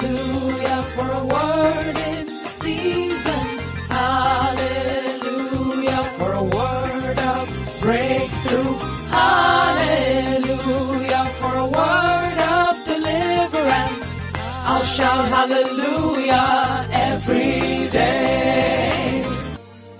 Hallelujah for a word in season. Hallelujah for a word of breakthrough. Hallelujah for a word of deliverance. I'll shout hallelujah every day.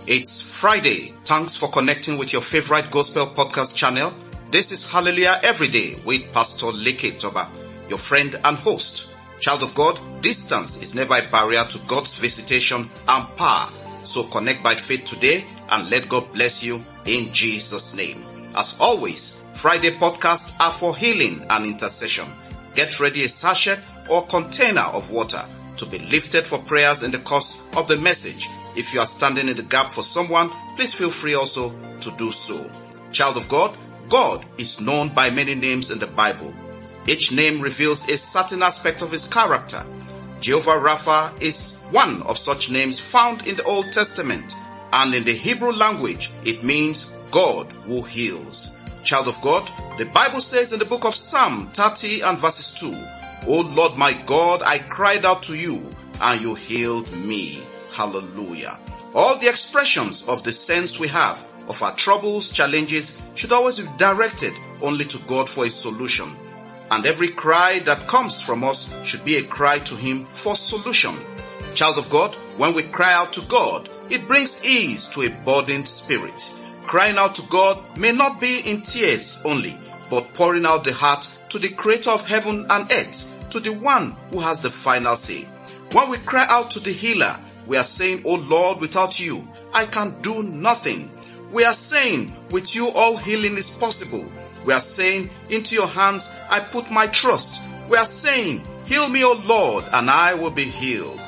It's Friday. Thanks for connecting with your favorite gospel podcast channel. This is Hallelujah Every Day with Pastor Leke Toba, your friend and host. Child of God, distance is never a barrier to God's visitation and power. So connect by faith today and let God bless you in Jesus' name. As always, Friday podcasts are for healing and intercession. Get ready a sachet or container of water to be lifted for prayers in the course of the message. If you are standing in the gap for someone, please feel free also to do so. Child of God, God is known by many names in the Bible. Each name reveals a certain aspect of his character. Jehovah Rapha is one of such names found in the Old Testament, and in the Hebrew language, it means God who heals. Child of God, the Bible says in the book of Psalm 30 and verses 2, O Lord my God, I cried out to you, and you healed me. Hallelujah. All the expressions of the sense we have of our troubles, challenges should always be directed only to God for a solution. And every cry that comes from us should be a cry to Him for solution. Child of God, when we cry out to God, it brings ease to a burdened spirit. Crying out to God may not be in tears only, but pouring out the heart to the creator of heaven and earth, to the one who has the final say. When we cry out to the healer, we are saying, Oh Lord, without you, I can do nothing. We are saying, with you all healing is possible. We are saying, into your hands I put my trust. We are saying, heal me, O Lord, and I will be healed.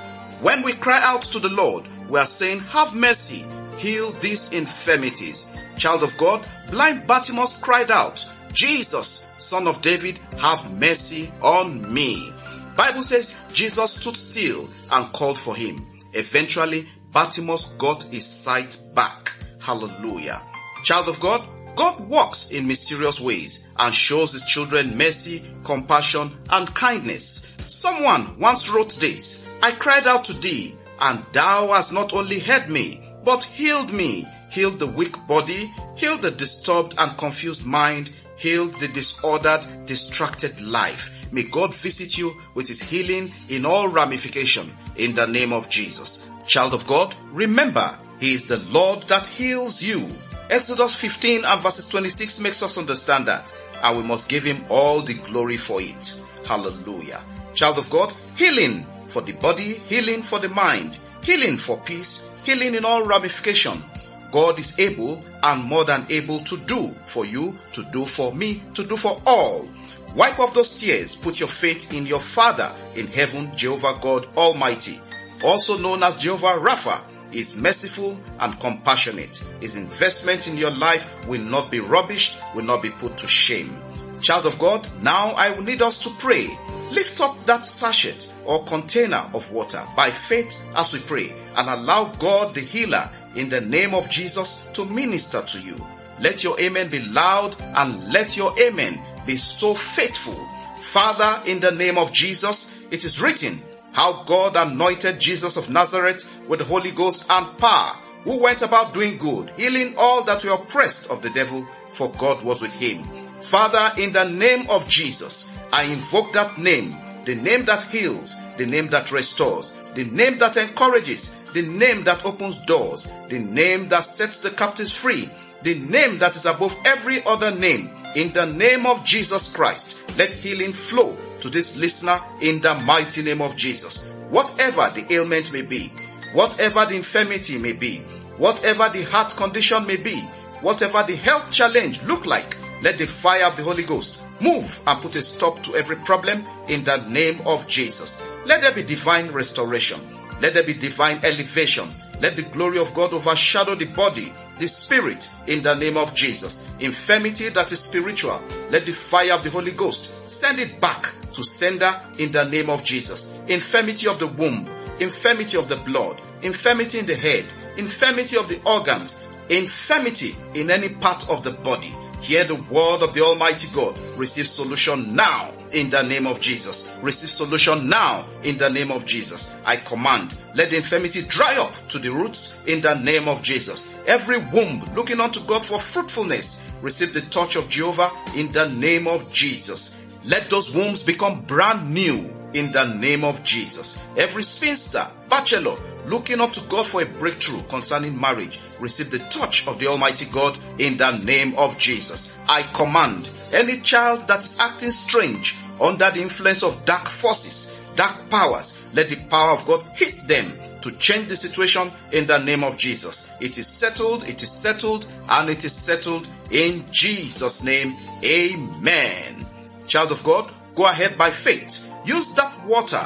When we cry out to the Lord, we are saying, have mercy, heal these infirmities. Child of God, blind Bartimaeus cried out, Jesus, son of David, have mercy on me. Bible says Jesus stood still and called for him. Eventually, Bartimaeus got his sight back. Hallelujah. Child of God, God works in mysterious ways and shows his children mercy, compassion, and kindness. Someone once wrote this, I cried out to thee, and thou hast not only heard me, but healed me, healed the weak body, healed the disturbed and confused mind, healed the disordered, distracted life. May God visit you with his healing in all ramification in the name of Jesus. Child of God, remember, he is the Lord that heals you. Exodus 15 and verses 26 makes us understand that, and we must give him all the glory for it. Hallelujah. Child of God, healing for the body, healing for the mind, healing for peace, healing in all ramification. God is able and more than able to do for you, to do for me, to do for all. Wipe off those tears, put your faith in your Father in heaven, Jehovah God Almighty, also known as Jehovah Rapha is merciful and compassionate. His investment in your life will not be rubbished, will not be put to shame. Child of God, now I will need us to pray. Lift up that sachet or container of water by faith as we pray and allow God the healer in the name of Jesus to minister to you. Let your amen be loud and let your amen be so faithful. Father, in the name of Jesus, it is written, how God anointed Jesus of Nazareth with the Holy Ghost and power, who went about doing good, healing all that were oppressed of the devil, for God was with him. Father, in the name of Jesus, I invoke that name, the name that heals, the name that restores, the name that encourages, the name that opens doors, the name that sets the captives free, the name that is above every other name. In the name of Jesus Christ, let healing flow to this listener in the mighty name of Jesus. Whatever the ailment may be, whatever the infirmity may be, whatever the heart condition may be, whatever the health challenge look like, let the fire of the Holy Ghost move and put a stop to every problem in the name of Jesus. Let there be divine restoration. Let there be divine elevation. Let the glory of God overshadow the body, the spirit in the name of Jesus. Infirmity that is spiritual, let the fire of the Holy Ghost send it back to sender in the name of Jesus. Infirmity of the womb, infirmity of the blood, infirmity in the head, infirmity of the organs, infirmity in any part of the body. Hear the word of the Almighty God. Receive solution now in the name of Jesus. Receive solution now in the name of Jesus. I command, let the infirmity dry up to the roots in the name of Jesus. Every womb looking unto God for fruitfulness, receive the touch of Jehovah in the name of Jesus. Let those wombs become brand new in the name of Jesus. Every spinster, bachelor, looking up to God for a breakthrough concerning marriage, receive the touch of the Almighty God in the name of Jesus. I command any child that is acting strange under the influence of dark forces, dark powers, let the power of God hit them to change the situation in the name of Jesus. It is settled, it is settled, and it is settled in Jesus' name. Amen. Child of God, go ahead by faith. Use that water.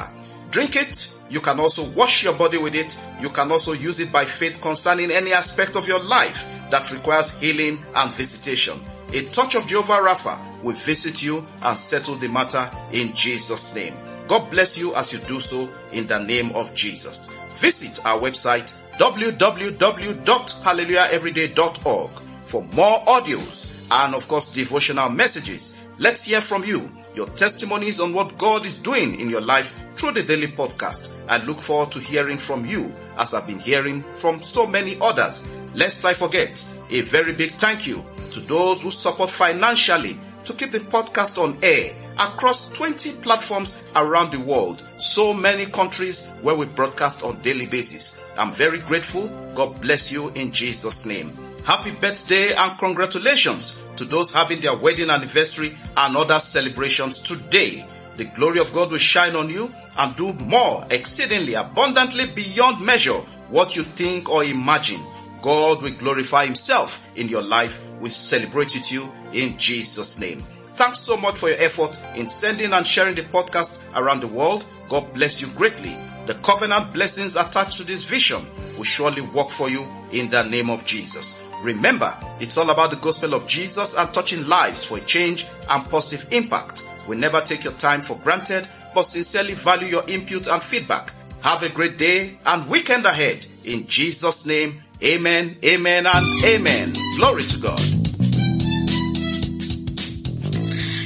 Drink it. You can also wash your body with it. You can also use it by faith concerning any aspect of your life that requires healing and visitation. A touch of Jehovah Rapha will visit you and settle the matter in Jesus' name. God bless you as you do so in the name of Jesus. Visit our website www.hallelujaheveryday.org for more audios and of course devotional messages. Let's hear from you, your testimonies on what God is doing in your life through the daily podcast. I look forward to hearing from you as I've been hearing from so many others. Lest I forget, a very big thank you to those who support financially to keep the podcast on air across 20 platforms around the world. So many countries where we broadcast on daily basis. I'm very grateful. God bless you in Jesus name. Happy birthday and congratulations to those having their wedding anniversary and other celebrations today. The glory of God will shine on you and do more exceedingly abundantly beyond measure what you think or imagine. God will glorify himself in your life. We celebrate with you in Jesus name. Thanks so much for your effort in sending and sharing the podcast around the world. God bless you greatly. The covenant blessings attached to this vision will surely work for you in the name of Jesus. Remember, it's all about the gospel of Jesus and touching lives for a change and positive impact. We never take your time for granted, but sincerely value your input and feedback. Have a great day and weekend ahead. In Jesus' name, amen, amen, and amen. Glory to God.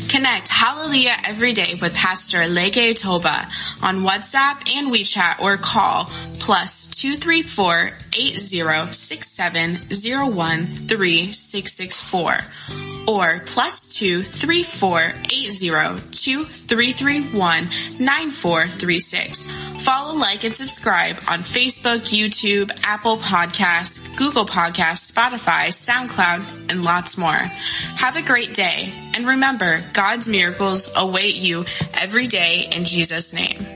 Connect Hallelujah every day with Pastor Leke Toba on WhatsApp and WeChat or call plus 234 8067013664 or plus 234 9436. Follow, like, and subscribe on Facebook, YouTube, Apple Podcasts, Google Podcasts, Spotify, SoundCloud, and lots more. Have a great day, and remember, God's miracles await you every day in Jesus' name.